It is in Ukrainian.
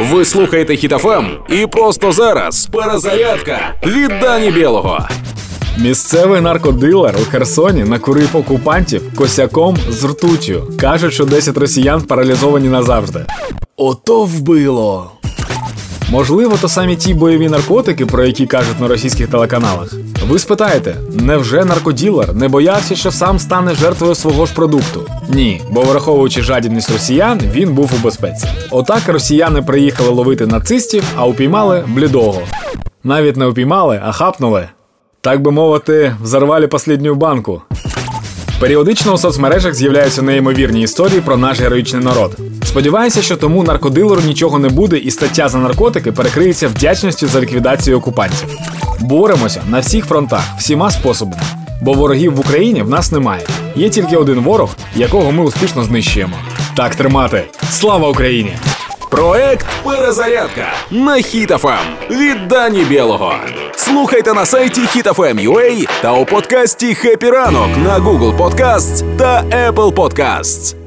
Ви слухаєте Хітофем і просто зараз перезарядка від Дані Білого. Місцевий наркодилер у Херсоні накурив окупантів косяком з ртуттю. Кажуть, що 10 росіян паралізовані назавжди. Ото вбило. Можливо, то самі ті бойові наркотики, про які кажуть на російських телеканалах. Ви спитаєте, невже наркоділер не боявся, що сам стане жертвою свого ж продукту? Ні, бо враховуючи жадібність росіян, він був у безпеці. Отак росіяни приїхали ловити нацистів, а упіймали блідого. Навіть не упіймали, а хапнули. Так би мовити, взорвали последню банку. Періодично у соцмережах з'являються неймовірні історії про наш героїчний народ. Сподіваюся, що тому наркодилеру нічого не буде, і стаття за наркотики перекриється вдячністю за ліквідацію окупантів. Боремося на всіх фронтах, всіма способами. Бо ворогів в Україні в нас немає. Є тільки один ворог, якого ми успішно знищуємо. Так тримати. Слава Україні! Проект Перезарядка на Хітофем від Дані Білого. Слухайте на сайті HitFM.ua та у подкасті «Хеппі ранок» на Google Podcasts та Apple Podcasts.